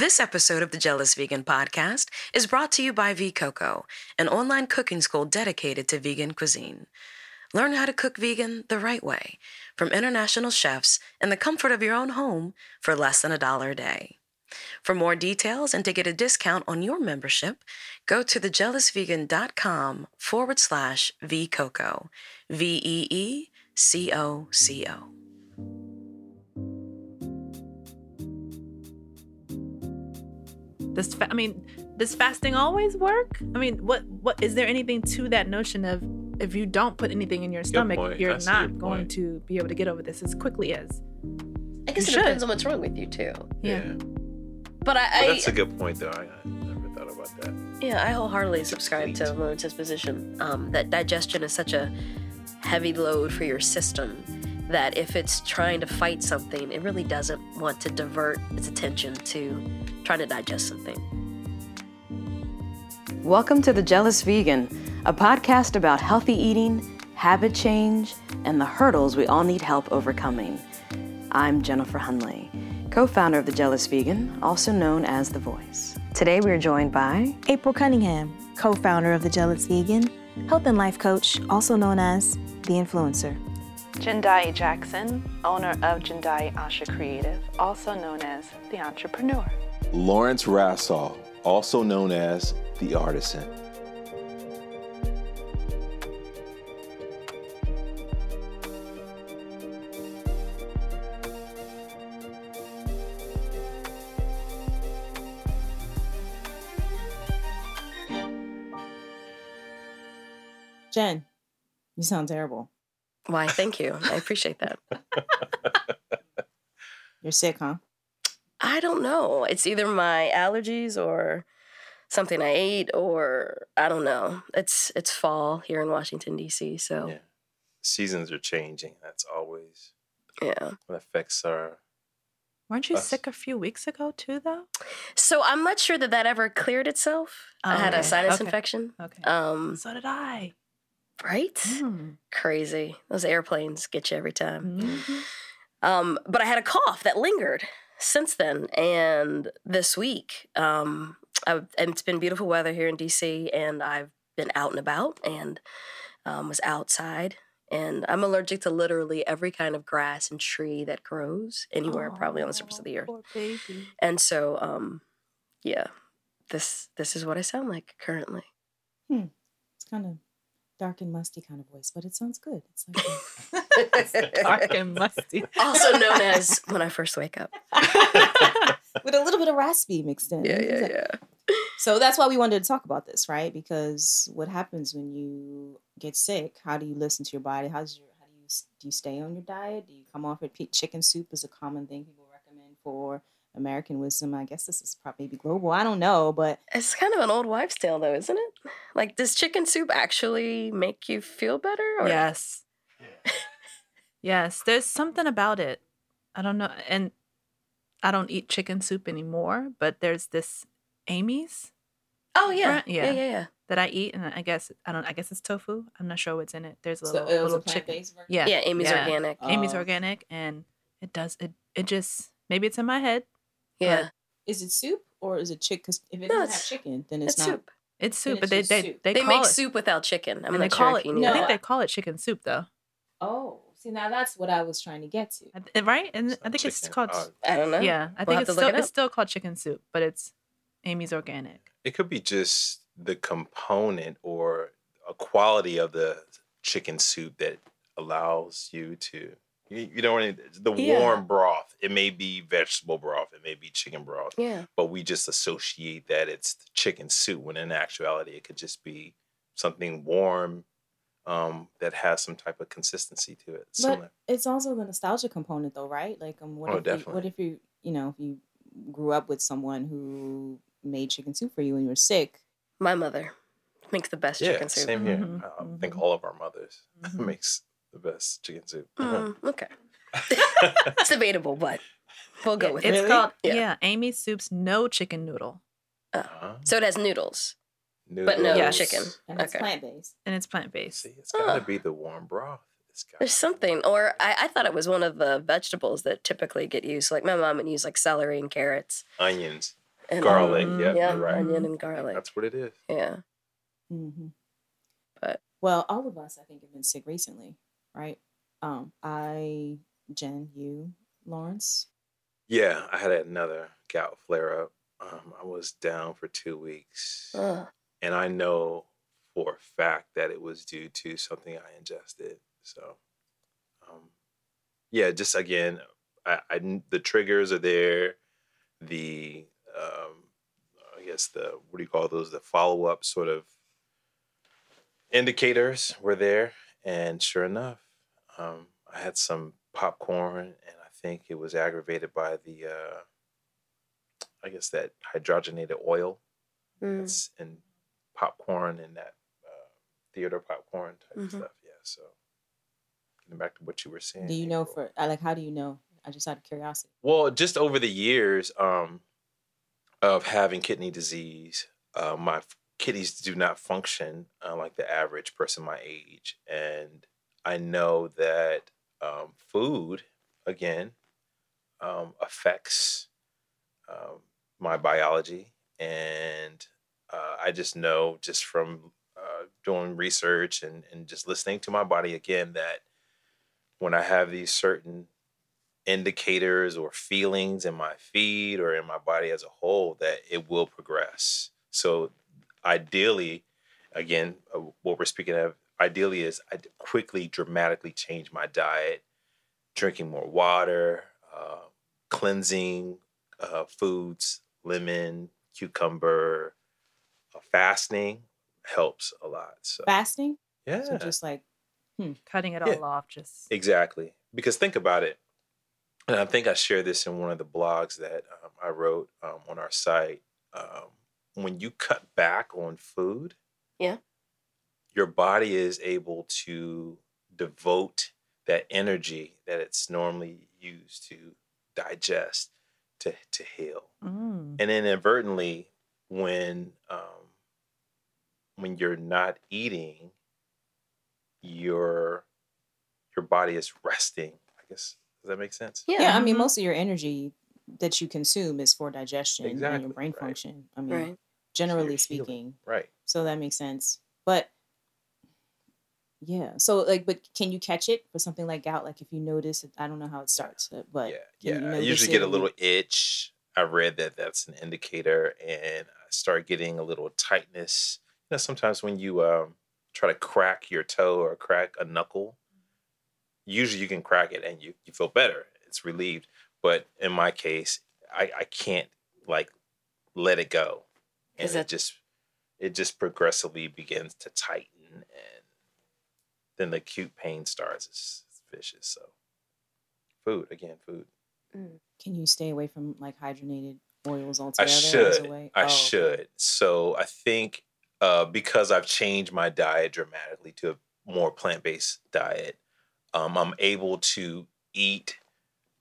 This episode of the Jealous Vegan podcast is brought to you by VeeCoco, an online cooking school dedicated to vegan cuisine. Learn how to cook vegan the right way from international chefs in the comfort of your own home for less than a dollar a day. For more details and to get a discount on your membership, go to thejealousvegan.com forward slash VeeCoco. V E E C O C O. Does fa- I mean, does fasting always work? I mean, what what is there anything to that notion of if you don't put anything in your stomach, point. you're That's not going point. to be able to get over this as quickly as I guess You it should. depends on what's wrong with you too. yeah. But I, well, that's a good point, though. I, I never thought about that. yeah, I wholeheartedly subscribe to Complete. Lawrence's position. Um, that digestion is such a heavy load for your system that if it's trying to fight something, it really doesn't want to divert its attention to trying to digest something. Welcome to The Jealous Vegan, a podcast about healthy eating, habit change, and the hurdles we all need help overcoming. I'm Jennifer Hunley, co founder of The Jealous Vegan, also known as The Voice. Today we are joined by April Cunningham, co founder of The Jealous Vegan, health and life coach, also known as The Influencer. Jendai Jackson, owner of Jendai Asha Creative, also known as The Entrepreneur. Lawrence Rassall, also known as the Artisan. Jen, you sound terrible. Why? Thank you. I appreciate that. You're sick, huh? I don't know. It's either my allergies or something I ate, or I don't know. It's it's fall here in Washington D.C. So Yeah. Seasons are changing. That's always yeah. what affects our. Weren't you Us. sick a few weeks ago too, though? So I'm not sure that that ever cleared itself. I had Oh, a sinus Okay. infection. Okay. Um, so did I. right? Mm. Crazy. Those airplanes get you every time. Mhm. Um, but I had a cough that lingered since then, and this week, um, I, and it's been beautiful weather here in DC, and I've been out and about, and um, was outside. And I'm allergic to literally every kind of grass and tree that grows anywhere, probably on the surface of the Oh, earth. And so, um, yeah, this this is what I sound like currently. Hmm. It's kind of dark and musty kind of voice, but it sounds good. It's like a- Dark and musty. also known as when I first wake up. with a little bit of raspy mixed in. Yeah, yeah, yeah. So that's why we wanted to talk about this, right? Because what happens when you get sick? How do you listen to your body? How's your how do you do you stay on your diet? Do you come off it? Chicken soup is a common thing people recommend for American wisdom. I guess this is probably maybe global. I don't know, but It's kind of an old wives' tale, though, isn't it? Like, does chicken soup actually make you feel better? Or? Yes. yes, there's something about it. I don't know. And I don't eat chicken soup anymore, but there's this Amy's Oh yeah. Right, yeah, yeah. yeah, yeah, that I eat, and I guess I don't. I guess it's tofu. I'm not sure what's in it. There's a so little, oh, it was little a chicken. Yeah, Yeah, Amy's yeah. organic. Amy's Oh. organic, and it does it. It just maybe it's in my head. Yeah, Is it soup or is it chicken? Because if it No, doesn't have chicken, then it's, it's not. soup. It's soup, it's but they they soup. they, They, call make it, soup without chicken. I'm and not they sure call if it. you knew I think they call it chicken soup though, Oh, see now that's what I was trying to get to. Th- right? And It's I not think it's called. Uh, I don't know. yeah, I We'll think it's still it it's still called chicken soup, but it's Amy's organic. It could be just the component or a quality of the chicken soup that allows you to. You, you know, what I mean? the Yeah. warm broth. It may be vegetable broth. It may be chicken broth. Yeah. but we just associate that it's chicken soup when in actuality it could just be something warm um, that has some type of consistency to it. Similar. But it's also the nostalgia component, though, right? Like, um, what Oh, if you, what if you, you know, if you grew up with someone who made chicken soup for you when you were sick? My mother makes the best yeah, chicken soup. same here. Mhm, I think mhm. all of our mothers Mhm. makes the best chicken soup. Mm, okay. it's debatable, but we'll go with It's it. It's called Yeah. yeah. Amy's soup's no chicken noodle, Uh-huh. So it has noodles, but no Yes. chicken. And it's Okay. plant based. and it's plant based. See, it's got to Oh. be the warm broth. There's something, or I, I thought it was one of the vegetables that typically get used. Like my mom would use like celery and carrots. onions. And, Garlic, Um, yeah, yeah, right. onion and garlic. That's what it is. yeah. hmm But- well, all of us, I think, have been sick recently, right? Um, I, Jen, you, Lawrence. Yeah, I had another gout flare up. Um, I was down for two weeks, Ugh. and I know for a fact that it was due to something I ingested. So, um, yeah, just again, I, I the triggers are there. The um, I guess the what do you call those? The follow up sort of indicators were there, and sure enough, um, I had some popcorn, and I think it was aggravated by the, uh, I guess that hydrogenated oil Mm. that's in popcorn and that uh, theater popcorn type Mhm. stuff. Yeah. So getting back to what you were saying. Do you know April. for I like how do you know? I just out of curiosity. Well, just over the years um, of having kidney disease, uh, my kidneys do not function uh, like the average person my age, and I know that um, food again um, affects um, my biology, and uh, I just know just from uh, doing research and, and just listening to my body again that when I have these certain indicators or feelings in my feet or in my body as a whole that it will progress. So ideally, again, uh, what we're speaking of ideally is I quickly, dramatically change my diet, drinking more water, uh, cleansing uh, foods, lemon, cucumber, uh, fasting helps a lot. So Fasting? yeah, So just like Cutting it Yeah. all off. Just Exactly. Because think about it. And I think I shared this in one of the blogs that um, I wrote um, on our site. Um, when you cut back on food, Yeah. your body is able to devote that energy that it's normally used to digest to, to heal mm. and inadvertently when um, when you're not eating your your body is resting i guess does that make sense Yeah. yeah, I mean Mhm. most of your energy that you consume is for digestion and your brain right. function. I mean, Right. Generally healing. speaking. right So that makes sense. But yeah, so like, but can you catch it for something like gout? Like if you notice, I don't know how it starts, uh, but yeah yeah you i usually it get a little itch i read that that's an indicator and i start getting a little tightness you know sometimes when you um, try to crack your toe or crack a knuckle usually you can crack it and you, you feel better it's relieved but in my case i, I can't like let it go and Is it that- just it just progressively begins to tighten and then the acute pain starts it's, it's vicious so food again food Can you stay away from like hydrogenated oils I altogether? as a should. way? I Oh, okay. should. So I think uh, because I've changed my diet dramatically to a more plant based diet, um, I'm able to eat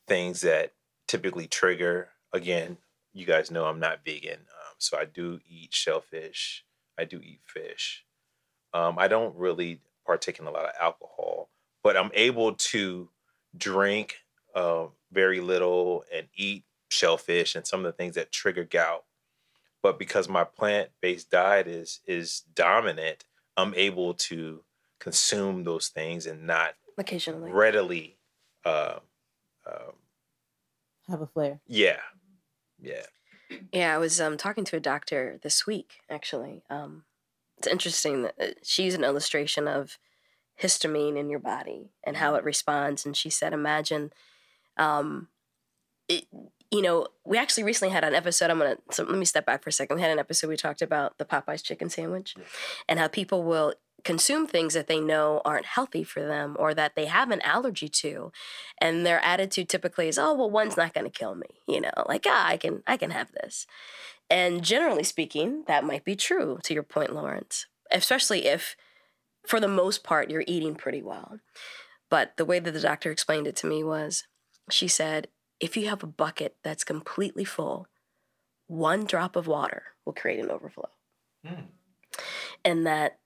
things that typically trigger. Again, you guys know I'm not vegan, so I do eat shellfish. I do eat fish. Um, I don't really partake in a lot of alcohol, but I'm able to drink uh, very little and eat shellfish and some of the things that trigger gout. But because my plant-based diet is is dominant, I'm able to consume those things and not Occasionally. readily. Uh, um, Have a flare. yeah, yeah. Yeah, I was um, talking to a doctor this week, actually. Um, it's interesting that uh, she used an illustration of histamine in your body and how it responds. And she said, imagine, um, it, you know, we actually recently had an episode. I'm going to, so let me step back for a second. We had an episode we talked about the Popeyes chicken sandwich and how people will consume things that they know aren't healthy for them or that they have an allergy to and their attitude typically is oh well one's not going to kill me you know like ah i can i can have this. And generally speaking that might be true to your point lawrence especially if for the most part you're eating pretty well. But the way that the doctor explained it to me was she said if you have a bucket that's completely full one drop of water will create an overflow. And that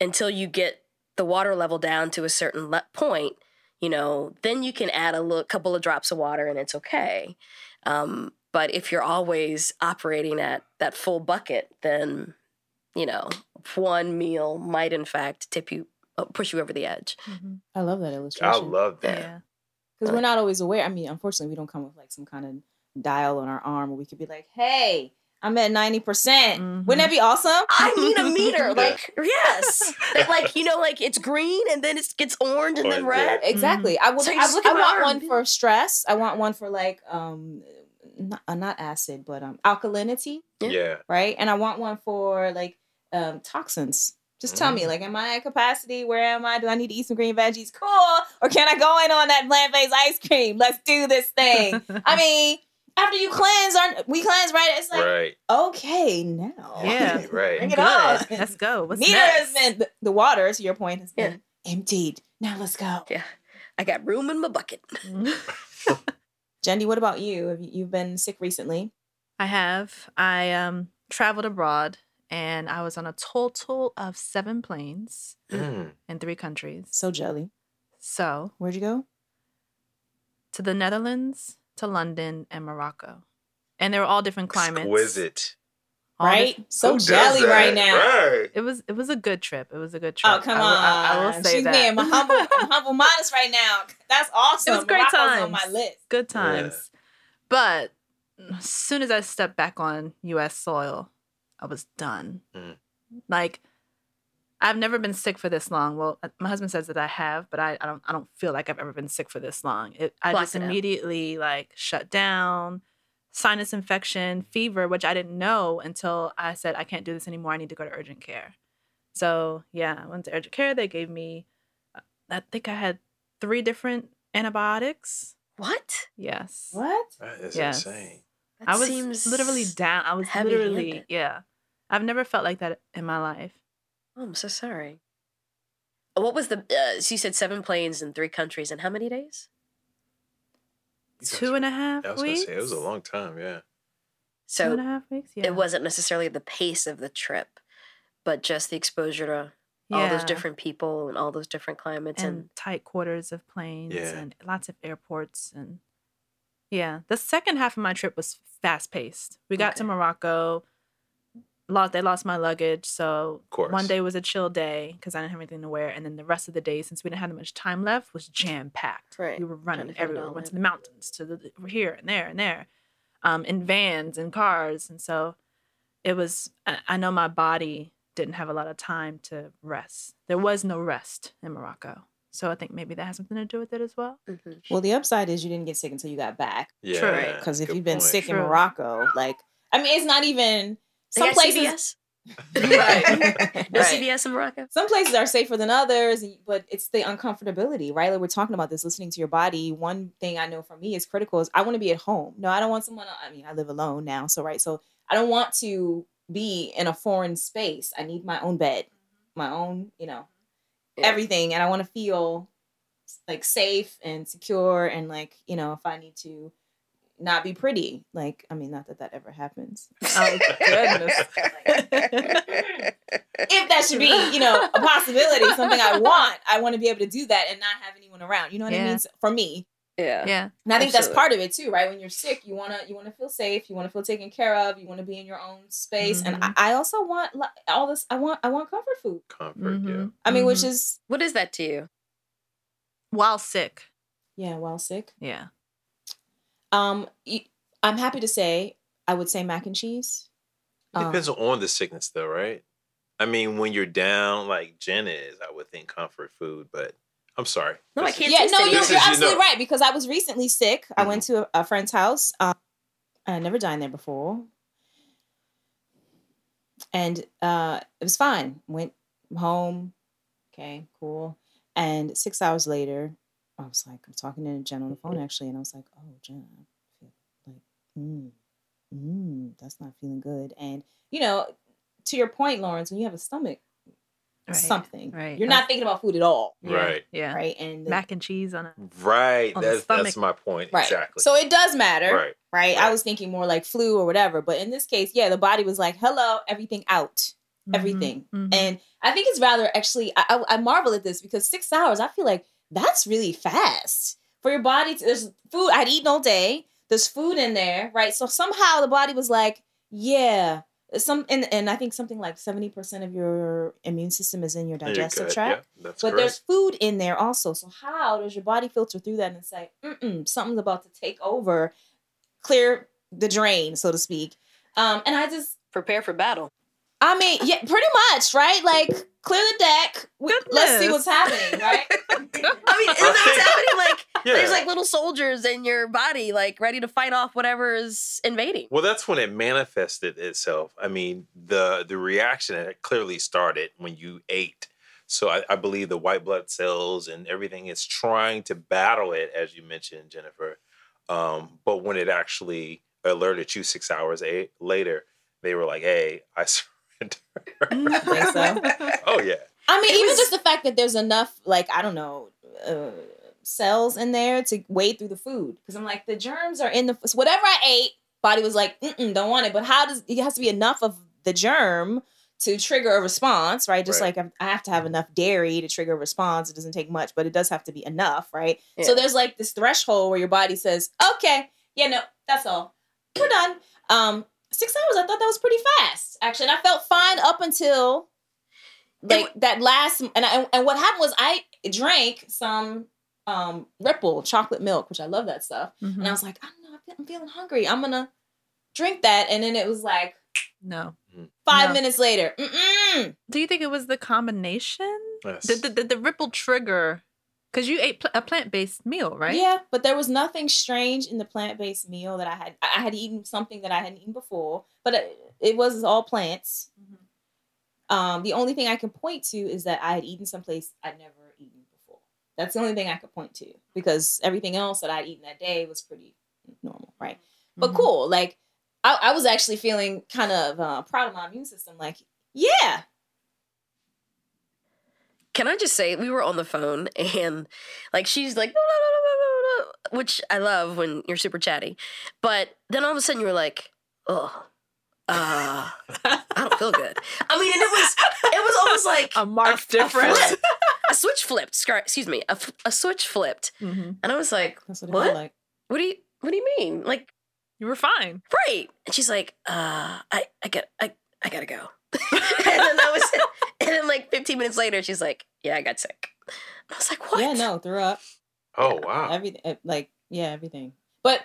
until you get the water level down to a certain le- point, you know, then you can add a little, couple of drops of water and it's okay. Um, but But if you're always operating at that full bucket, then you know one meal might in fact tip you, uh, push you over the edge. Mhm. I love that illustration. I love that. Yeah. because we're not always aware. I mean, unfortunately, we don't come with like some kind of dial on our arm where we could be like, "Hey, I'm at ninety percent." Mhm. Wouldn't that be awesome? I need a meter, Yeah. like yes, that like you know, like it's green and then it gets orange and then Orange, yeah. red. Exactly. I would. So I, look I want arm. one for stress. I want one for like um, not, uh, not acid, but um, alkalinity, Yeah. Yeah. right? And I want one for like um toxins. Just tell me, Mm. like, am I at capacity? Where am I? Do I need to eat some green veggies? Cool. Or can I go in on that plant based ice cream? Let's do this thing. I mean, after you cleanse, aren't we cleanse, right? It's like, right. okay, now. Yeah. Right. Bring it Good. on. Let's go. What's Meter next? has been the, the water, to your point, has Yeah. been emptied. Now let's go. Yeah, I got room in my bucket. Jendai, what about you? Have you you've been sick recently? I have. I um traveled abroad and I was on a total of seven planes Mm. in three countries. So jelly. So Where'd you go? to the Netherlands, to London, and Morocco. And they were all different climates. Exquisite. all right? diff- so Who does jelly that? right now. Right. it was it was a good trip. It was a good trip. Oh come I on! I, I will say She's that. being humble, I'm humble, modest right now. That's awesome. It was great Morocco's on my list. good times. But as soon as I stepped back on US soil, I was done. Mm. Like I've never been sick for this long. Well, uh, my husband says that I have, but I, I don't I don't feel like I've ever been sick for this long. It, I Blocked just it out. immediately like shut down, sinus infection, fever, which I didn't know until I said I can't do this anymore. I need to go to urgent care. So yeah, I went to urgent care. They gave me, uh, I think I had three different antibiotics. What? Yes. What? That is Yes. insane. That I was seems literally down. I was heavy-handed. literally, yeah. I've never felt like that in my life. Oh, I'm so sorry. What was the? Uh, so you said seven planes in three countries in how many days? Two and a half. guys Two were- and a half I was weeks. gonna say it was a long time. Yeah. Two and a So half weeks. Yeah. it wasn't necessarily the pace of the trip, but just the exposure to all those different people and all those different climates and, and, tight quarters of planes Yeah. and lots of airports and yeah. The second half of my trip was fast paced. We got to Morocco. Lost they lost my luggage, so course. one day was a chill day because I didn't have anything to wear, and then the rest of the day, since we didn't have that much time left, was jam packed. Right. We were running to fit it everywhere. all Went to the mountains, to the here and there and there, um, in vans and cars, and so it was. I, I know my body didn't have a lot of time to rest. There was no rest in Morocco, so I think maybe that has something to do with it as well. Mhm. Well, the upside is you didn't get sick until you got back. Yeah. True. yeah, Because if good you've been point. sick in Morocco, like I mean, it's not even They some got places. CVS? Right. No Right. CVS in Morocco? Some places are safer than others, but it's the uncomfortability, right? Like we're talking about this, listening to your body. One thing I know for me is critical is I want to be at home. No, I don't want someone. I mean, I live alone now, so right. So I don't want to be in a foreign space. I need my own bed, my own, you know, Yeah. everything, and I want to feel like safe and secure, and like you know, if I need to not be pretty, like I mean, not that that ever happens. Oh goodness! if that should be, you know, a possibility, something I want, I want to be able to do that and not have anyone around. You know what I mean? So- For me, Yeah. yeah, and I think that's part of it too, right? When you're sick, you wanna you wanna feel safe, you wanna feel taken care of, you wanna be in your own space, and I, I also want all this. I want I want comfort food. Comfort. Yeah. Mhm, I mean, which mhm. is What is that to you? while sick. yeah, while sick. Yeah. Um, I'm happy to say I would say mac and cheese. It Um, depends on the sickness, though, right? I mean, when you're down, like Jen is, I would think comfort food. But I'm sorry. No, I This is- can't yeah, no, you're, you're is, you absolutely know- right because I was recently sick. I went to a, a friend's house. Um, I never dined there before, and uh, it was fine. Went home. Okay, cool. And six hours later, I was like, I'm talking to Jen on the phone actually, and I was like, Oh, Jen, I feel like, mm, mm, that's not feeling good. And you know, to your point, Lawrence, when you have a stomach Right. something, right. you're not thinking about food at all. Right. Yeah, Right. And the- Mac and cheese on a Right. On That's that's my point. Right. Exactly. So it does matter. right. Right. I was thinking more like flu or whatever. But in this case, yeah, the body was like, hello, everything out. Everything. Mhm. And I think it's rather actually, I, I, I marvel at this because six hours, I feel like that's really fast for your body. To, there's food I'd eaten all day. there's food in there, right? So somehow the body was like, yeah, some and, and I think something like 70% of your immune system is in your digestive good. tract. Yeah, But correct. there's food in there also. So how does your body filter through that and say, Mm-mm, something's about to take over, clear the drain, so to speak? Um, and I just, Prepare for battle. I mean, yeah, pretty much, right? Like clear the deck. We- let's see what's happening, right? I mean, isn't that what's happening? Like, Yeah. there's like little soldiers in your body, like ready to fight off whatever is invading. Well, that's when it manifested itself. I mean, the the reaction it clearly started when you ate. So I, I believe the white blood cells and everything is trying to battle it, as you mentioned, Jennifer. Um, but when it actually alerted you six hours a- later, they were like, "Hey, I surrender." Think so? oh yeah, I mean, It even was- just the fact that there's enough, like I don't know, uh, cells in there to wade through the food. Because I'm like, the germs are in the so whatever I ate. Body was like, Mm-mm, don't want it. But how does it has to be enough of the germ to trigger a response, right? Just Right. like I have to have enough dairy to trigger a response. It doesn't take much, but it does have to be enough, right? So there's like this threshold where your body says, okay, yeah, no, that's all, we're done. Um, six hours. I thought that was pretty fast, actually, and I felt fine up until like that last and I, and what happened was I drank some um Ripple chocolate milk, which I love that stuff, Mhm. and I was like, I don't know, I feel- I'm feeling hungry. I'm gonna drink that, and then it was like no. five No. minutes later. Mm-mm. Do you think it was the combination? Yes. Did the, did the ripple trigger? Because you ate pl- a plant based meal, right? Yeah, but there was nothing strange in the plant based meal that I had. I had eaten something that I hadn't eaten before, but it, it was all plants. Um, the only thing I can point to is that I had eaten someplace I'd never eaten before. That's the only thing I could point to because everything else that I'd eaten that day was pretty normal, right? But Mhm. cool. Like I, I was actually feeling kind of uh, proud of my immune system. Like, yeah, Can I just say we were on the phone and like she's like "No, no, no, no, no, no," which I love when you're super chatty. But then all of a sudden you were like, oh, uh, I don't feel good. I mean, and it was it was almost like A marked a difference. flip. A switch flipped. Excuse me. a, a switch flipped, Mhm. and I was like, that's what, What? like. "What do you What do you mean? Like, You were fine. right?" And she's like, "Uh, I I got I I gotta go." and then that was it. And then like 15 minutes later, she's like, "Yeah, I got sick." I was like, "What?" Yeah, no, threw up. oh wow. everything eh, like yeah everything but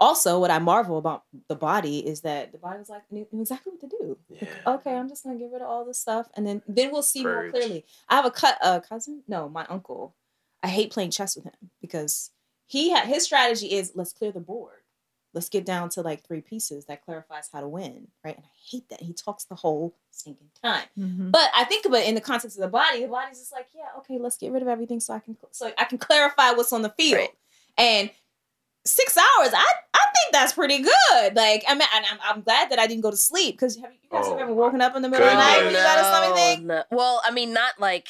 also what i marvel about the body is that the body was like knew, knew exactly what to do Like, Yeah. okay i'm just gonna get rid of all this stuff and then then we'll see more clearly i have a cut a cousin no my uncle i hate playing chess with him because he had his strategy is let's clear the board let's get down to like three pieces that clarifies how to win right and i hate that he talks the whole stinking time Mhm. but I think of it in the context of the body. The body's just like, yeah, okay, let's get rid of everything so I can so I can clarify what's on the field. Right. And six hours, I I think that's pretty good. Like I mean, I'm, I'm glad that I didn't go to sleep because have you you guys Oh, ever woken up in the middle of the night when you got a stomach thing? no. Well, I mean, not like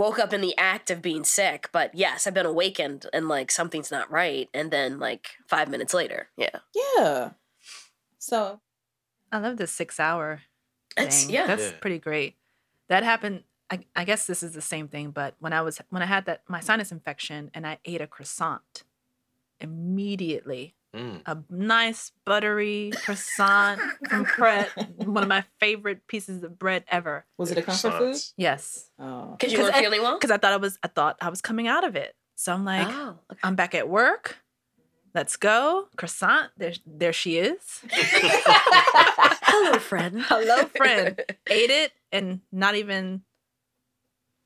woke up in the act of being sick, but yes, I've been awakened and like something's not right, and then like five minutes later, yeah, Yeah. So I love the six hour it's thing. yeah, That's Yeah. pretty great. That happened. I, I guess this is the same thing, but when I was when I had that my sinus infection and I ate a croissant, immediately Mm. a nice buttery croissant from Pret, one of my favorite pieces of bread ever. was it a comfort food? Croissants. Yes, Oh. because you 'Cause weren't I- feeling well. because I thought I was I thought I was coming out of it. So I'm like, oh, okay. I'm back at work. Let's go croissant. There, there she is. hello, friend. Hello, friend. Ate it, and not even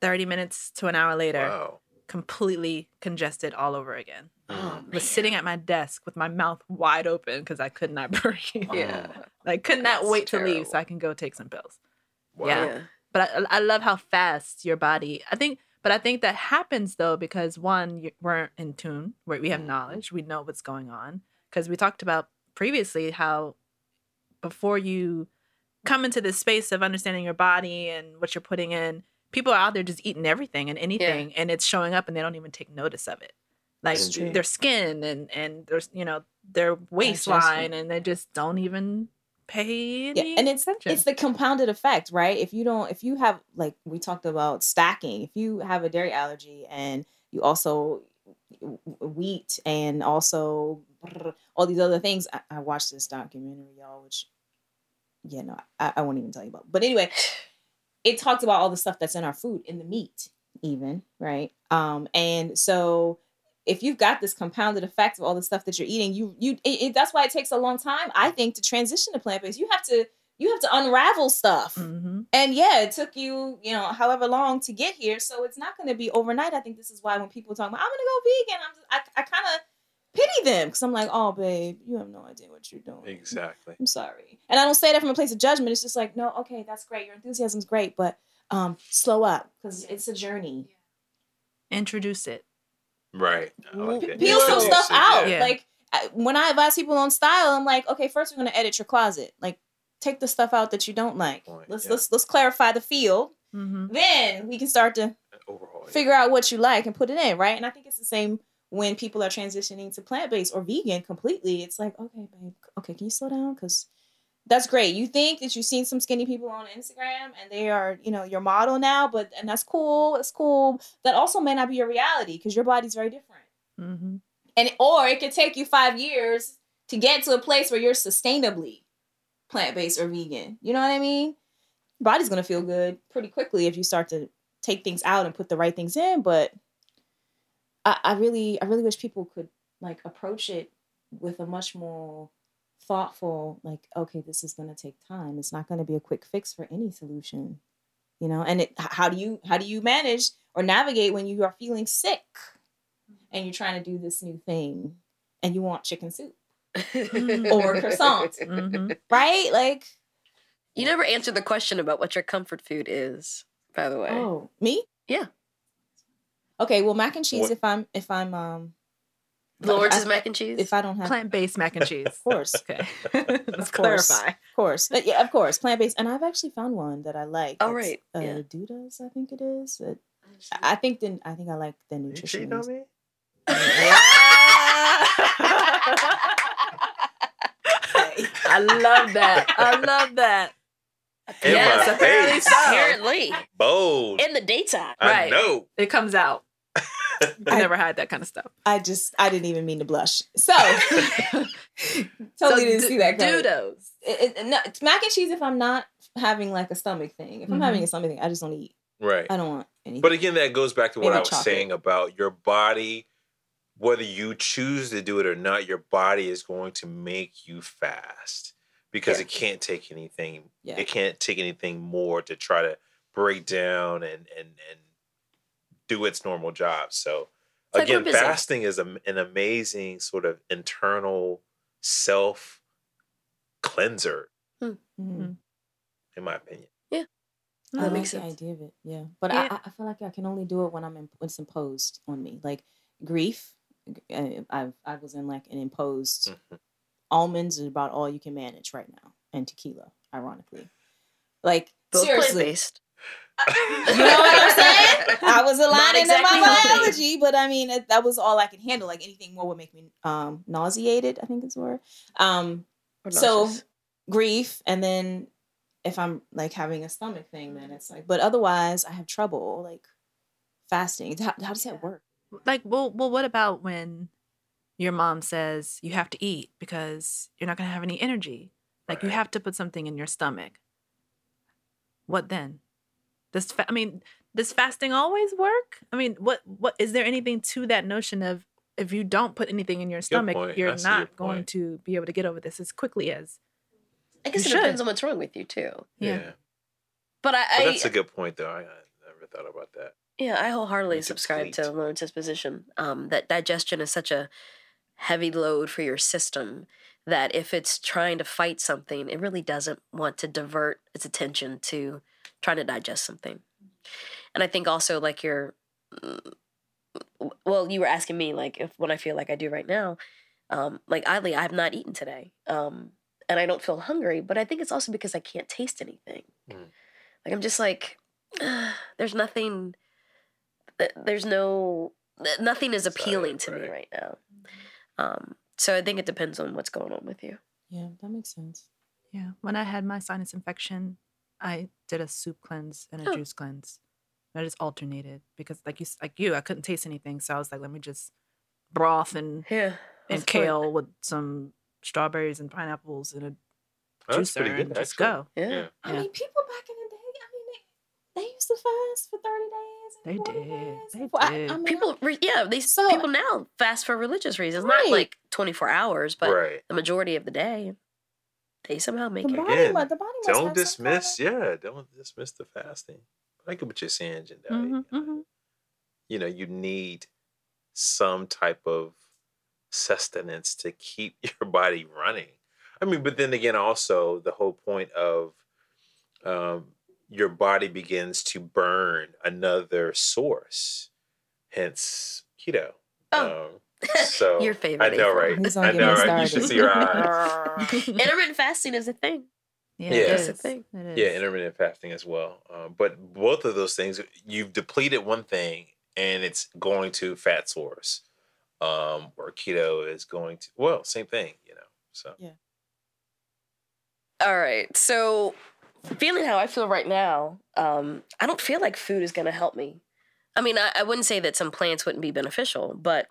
thirty minutes to an hour later, Wow. completely congested all over again. Oh, was sitting at my desk with my mouth wide open because I could not breathe. Oh, yeah. I could not That's wait to leave so I can go take some pills. Wow. Yeah. yeah. But I, I love how fast your body. I think, but I think that happens though because one, you, we're in tune, where we have mm-hmm. knowledge, we know what's going on. Because we talked about previously how before you come into this space of understanding your body and what you're putting in, people are out there just eating everything and anything, and it's showing up, and they don't even take notice of it. Like their skin and and there's you know their waistline, and they just don't even pay yeah, and it's attention. it's the compounded effect, right? If you don't, if you have like we talked about stacking, if you have a dairy allergy and you also wheat and also all these other things. I, I watched this documentary, y'all, which yeah, no, I, I won't even tell you about. But anyway, it talks about all the stuff that's in our food, in the meat, even right. Um, and so if you've got this compounded effect of all the stuff that you're eating, you you it, it, that's why it takes a long time, I think, to transition to plant based. You have to you have to unravel stuff. Mm-hmm. And yeah, it took you, you know, however long to get here. So it's not going to be overnight. I think this is why when people talk about, I'm going to go vegan, I'm just, I, I kind of pity them because I'm like, oh, babe, you have no idea what you're doing. Exactly. I'm sorry. And I don't say that from a place of judgment. It's just like, no, okay, that's great. Your enthusiasm's great, but um, slow up because it's a journey. Introduce it. Right. Like that. Peel some Introduce stuff out. Yeah. Like when I advise people on style, I'm like, okay, first we're gonna edit your closet. Like, take the stuff out that you don't like. Point, Let's yeah. let's let's clarify the field. Mm-hmm. Then we can start to Overhaul. it. figure out what you like and put it in, right? And I think it's the same when people are transitioning to plant based or vegan completely. It's like, okay, babe, okay, can you slow down? Because that's great. You think that you've seen some skinny people on Instagram and they are, you know, your model now, but and that's cool. It's cool. That also may not be your reality because your body's very different. Mm-hmm. And or it could take you five years to get to a place where you're sustainably plant based or vegan. You know what I mean? Body's gonna feel good pretty quickly if you start to take things out and put the right things in. But I, I really, I really wish people could like approach it with a much more thoughtful, like, okay, this is gonna take time. It's not gonna be a quick fix for any solution. You know, and it, how do you how do you manage or navigate when you are feeling sick and you're trying to do this new thing and you want chicken soup or croissant, Mm-hmm. right? Like, You never answered the question about what your comfort food is, by the way. oh, me? Yeah. Okay, well, mac and cheese. What- If I'm, if I'm, um, Lawrence's I- mac and cheese. if I don't have, Plant based mac and cheese. of course, Okay. Let's Of course. clarify. of course, but yeah, of course, plant based. And I've actually found one that I like. Oh, It's, right, uh, yeah. Dudas, I think it is. It, I think the, I think I like the You nutrition. cheating on me? I love that. I love that. In Yes, apparently so. Apparently, Bold. in the daytime. I Right. know. It comes out. I never had that kind of stuff. I just, I didn't even mean to blush. So, totally So didn't d- see that. coming. Doodles. it, it, no, it's mac and cheese if I'm not having like a stomach thing. If I'm having mm-hmm. a stomach thing, I just don't eat. Right. I don't want anything. But again, that goes back to what Maybe I was chocolate. saying about your body. Whether you choose to do it or not, your body is going to make you fast because Yeah. it can't take anything. Yeah. It can't take anything more to try to break down and and and do its normal job. So It's again, busy. fasting is a, an amazing sort of internal self cleanser, Mhm. in my opinion. Yeah. I That like makes the sense. idea of it. Yeah, but Yeah. I, I feel like I can only do it when I'm in, when it's imposed on me. Like grief, uh, I I was in like an imposed. Mhm. Almonds is about all you can manage right now, and tequila, ironically. Like Both plant seriously, based. You know what I'm saying? I was aligning exactly in my healthy. biology, but I mean it, that was all I could handle. Like anything more would make me um nauseated. I think it's the word. Um, so grief and then if i'm like having a stomach thing then it's like but otherwise i have trouble like fasting how, how does that work Like, well, well, what about when your mom says you have to eat because you're not going to have any energy? Like, you have to put something in your stomach. What then? Does fa- I mean, does fasting always work? I mean, what what is there anything to that notion of if you don't put anything in your stomach, point. You're see your not going point. to be able to get over this as quickly as I guess you it depends on what's wrong with you too. Yeah. But I, but that's a good point, though. I, I never thought about that. Yeah, I wholeheartedly subscribe to deplete. Lawrence's position. Um, that digestion is such a heavy load for your system that if it's trying to fight something, it really doesn't want to divert its attention to trying to digest something. And I think also like you're, mm, well, you were asking me like if what I feel like I do right now, um, like oddly, I have not eaten today, um, and I don't feel hungry. But I think it's also because I can't taste anything. Mm. Like I'm just like, there's nothing there's no nothing is Desire, appealing to me right. right now. Um, so I think it depends on what's going on with you. yeah that makes sense Yeah. When I had my sinus infection, I did a soup cleanse and a Oh. juice cleanse. I just alternated because, like you, like you, I couldn't taste anything. So I was like, let me just broth and Yeah. and Of course. kale with some strawberries and pineapples in a Oh, that's juicer pretty good, and just go. Yeah. Yeah. I mean, people back in the day, I mean, they, they used to fast for 30 days. and They did. days They and for- I- did. I mean, People, re- yeah, they So- people now fast for religious reasons, Right. not like twenty four hours, but right. the majority of the day, they somehow make the it. body, Again, mu- the body must Don't have some kind dismiss, yeah, don't dismiss the fasting. I like what you're saying, Jendai. Mhm, mhm. You know, you need some type of sustenance to keep your body running. I mean, but then again, also the whole point of um, your body begins to burn another source, hence keto. Oh. Um, so Your favorite. I know, April. right? He's gonna I know, me right? You should see your eyes. Intermittent fasting is a thing. Yeah, Yeah. it That's the thing. It Yeah, intermittent fasting as well. Um, but both of those things, you've depleted one thing, and it's going to fat source. Um, or keto is going to well, same thing, you know. So yeah. All right. So, feeling how I feel right now, um, I don't feel like food is going to help me. I mean, I, I wouldn't say that some plants wouldn't be beneficial, but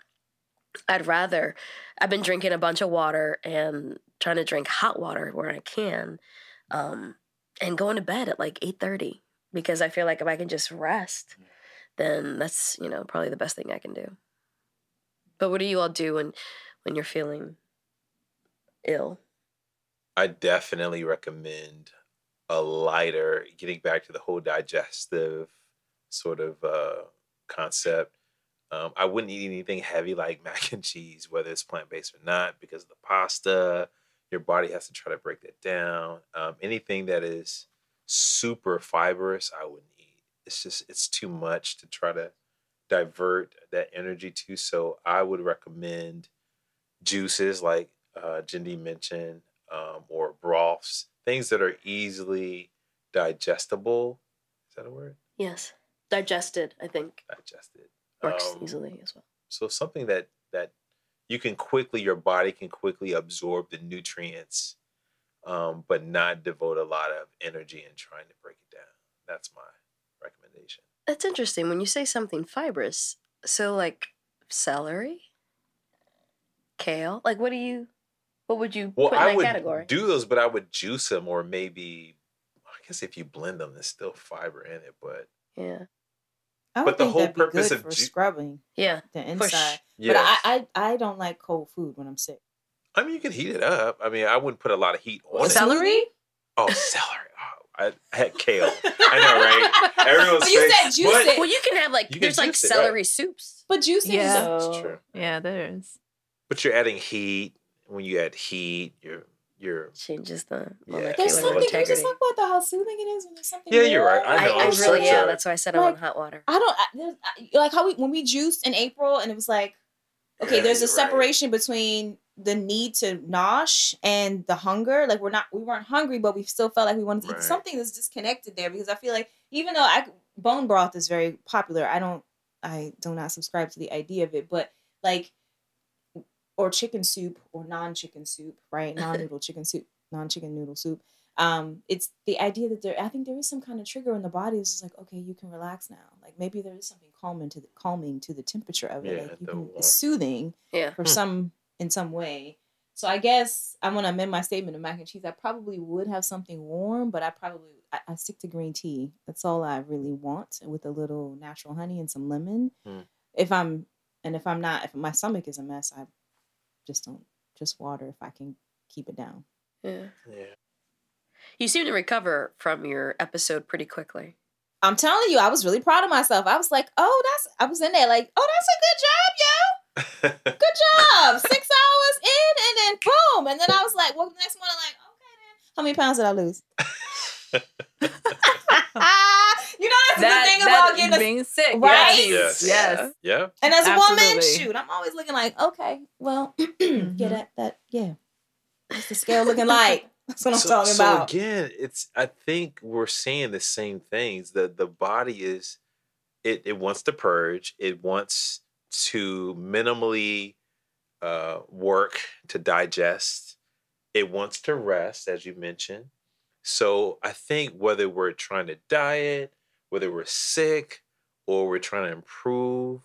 I'd rather. I've been drinking a bunch of water and trying to drink hot water where I can, um, and going to bed at like eight thirty because I feel like if I can just rest, then that's you know probably the best thing I can do. But what do you all do when when you're feeling ill? I definitely recommend a lighter, getting back to the whole digestive sort of uh, concept. Um, I wouldn't eat anything heavy like mac and cheese, whether it's plant based or not, because of the pasta. Your body has to try to break that down. Um, anything that is super fibrous, I wouldn't eat. It's just it's too much to try to divert that energy to. So I would recommend juices like uh, Jendai mentioned, um, or broths, things that are easily digestible. Is that a word? Yes, digested. I think Digested. Works Um, easily as well. So something that that you can quickly, your body can quickly absorb the nutrients, um, but not devote a lot of energy in trying to break it down. That's my recommendation. That's interesting when you say something fibrous. So like celery, kale. Like what do you? What would you Well, put in I that would category? do those, but I would juice them, or maybe I guess if you blend them, there's still fiber in it. But yeah, I would But the think whole that'd purpose of for ju- scrubbing yeah. the Push. inside. yeah, But I, I I don't like cold food when I'm sick. I mean, you can heat it up. I mean, I wouldn't put a lot of heat on it. Celery? Oh, celery. Oh, I had kale. I know, right? Everyone's But you face- said juice What? it. Well, you can have like You can there's like juice it, right. celery soups. But juicing Yeah. is That's true. Yeah, there is. But you're adding heat. When you add heat, you're you're. Changes the Yeah. There's something. Can we just talk about the how soothing it is when there's something. Yeah, you're right. warm? I I, know, I it's really such yeah. a- That's why I said I like, want hot water. I don't I, there's- I- like how we when we juiced in April and it was like okay, Yeah, there's a you're right. separation between the need to nosh and the hunger. Like we're not we weren't hungry, but we still felt like we wanted to eat something that's disconnected there because I feel like even though I bone broth is very popular, I don't I do not subscribe to the idea of it, but like or chicken soup or non-chicken soup, right? Non-noodle chicken soup, non-chicken noodle soup. Um, it's the idea that there I think there is some kind of trigger in the body. It's just like, okay, you can relax now. Like maybe there is something calming to the calming to the temperature of it. Yeah, like you can it's soothing Yeah. for Hmm. some in some way. So I guess I'm gonna amend my statement of mac and cheese. I probably would have something warm, but I probably I, I stick to green tea. That's all I really want, with a little natural honey and some lemon. Hmm. If I'm and if I'm not, if my stomach is a mess, I just don't just water if I can keep it down. Yeah. Yeah. You seem to recover from your episode pretty quickly. I'm telling you, I was really proud of myself. I was like, oh, that's I was in there like, oh, that's a good job, yo. Good job. Six hours in and then boom. And then I was like, well, the next morning, like, okay then. How many pounds did I lose? you know that's the good thing about getting a being sick. Right? Yes. Yes. Yes. yeah. and as a woman, shoot, I'm always looking like, okay, well, yeah, that that yeah. What's the scale looking like? That's what I'm so, talking so about. again, it's I think we're saying the same things. The the body is it it wants to purge, it wants to minimally uh work to digest, it wants to rest, as you mentioned. So I think whether we're trying to diet, whether we're sick, or we're trying to improve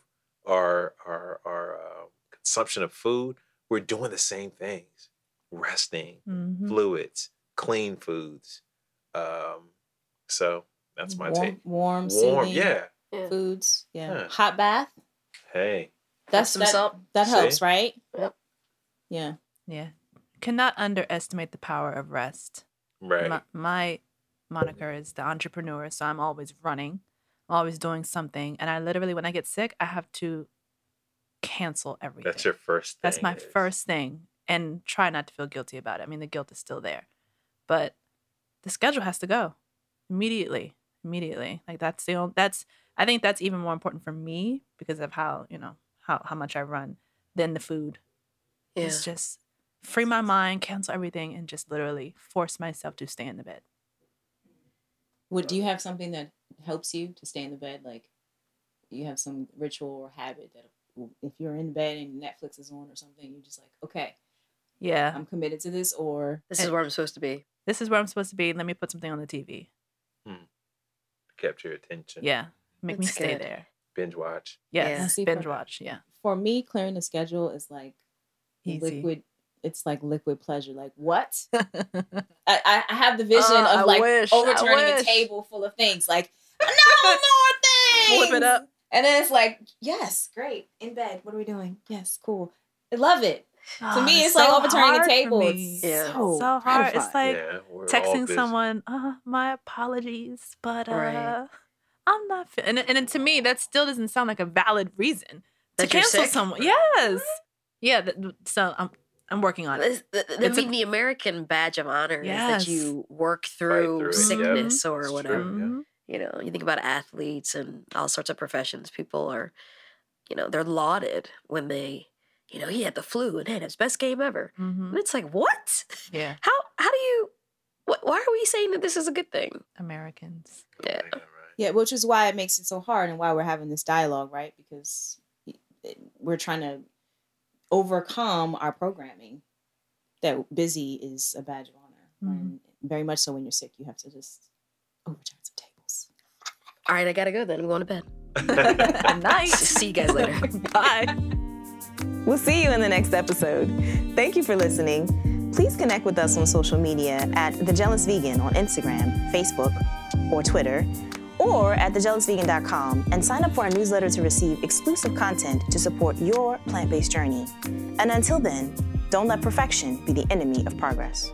our our our uh, consumption of food, we're doing the same things: resting, Mhm. fluids, clean foods. Um, so that's my warm, take. warm, Warm, soothing yeah. foods. Yeah. Yeah. Hot bath. Hey, That's some that, salt. that See? helps, right? Yep. Yeah. Yeah. Cannot underestimate the power of rest. right. My, my moniker is the entrepreneur, so I'm always running, I'm always doing something. And I literally, when I get sick, I have to cancel everything. That's your first. Thing That's my is- first thing. And try not to feel guilty about it. I mean, the guilt is still there. But the schedule has to go immediately. Immediately. Like that's the only that's I think that's even more important for me because of how, you know, how, how much I run than the food. Yeah. It's just free my mind, cancel everything, and just literally force myself to stay in the bed. Would do you have something that helps you to stay in the bed? Like you have some ritual or habit that if you're in bed and Netflix is on or something, you're just like, okay, Yeah. I'm committed to this, or This is where I'm supposed to be. This is where I'm supposed to be. Let me put something on the TV. Hmm. Capture your attention. Yeah. Make me stay good. there. Binge watch. Yes. Yeah. See, Binge for- watch. Yeah. for me, clearing the schedule is like Easy. liquid. It's like liquid pleasure. Like what? I, I I have the vision Oh, I of like wish, overturning a table full of things. Like no more things. Flip it up. And then it's like, yes, great. In bed. What are we doing? Yes, cool. I love it. To me, it's like overturning a table. It's It's Yeah. so, so hard. It's like yeah, texting someone, uh, my apologies, but uh, Right. I'm not. Fe-. And, and to me, that still doesn't sound like a valid reason to That you're cancel sick? someone. Yes. Yeah. th- so I'm I'm working on it. This- the- the- I It's a- the American badge of honor Yes. is that you work through, through it, yep. sickness or It's whatever. true. yeah. Mhm. You know, you think about athletes and all sorts of professions. People are, you know, they're lauded when they, you know, he had the flu and had his best game ever. Mhm. And it's like, what? Yeah. How how do you? Wh- why are we saying that this is a good thing? Americans. Yeah. Right, right. Yeah, which is why it makes it so hard and why we're having this dialogue, right? Because it- we're trying to overcome our programming that busy is a badge of honor. Mm-hmm. When very much so when you're sick, you have to just overturn some tables. All right, I gotta go then. I'm going to bed. Good night. See you guys later. Bye. We'll see you in the next episode. Thank you for listening. Please connect with us on social media at The Jealous Vegan on Instagram, Facebook, or Twitter, or at thejealousvegan.com and sign up for our newsletter to receive exclusive content to support your plant based journey. And until then, don't let perfection be the enemy of progress.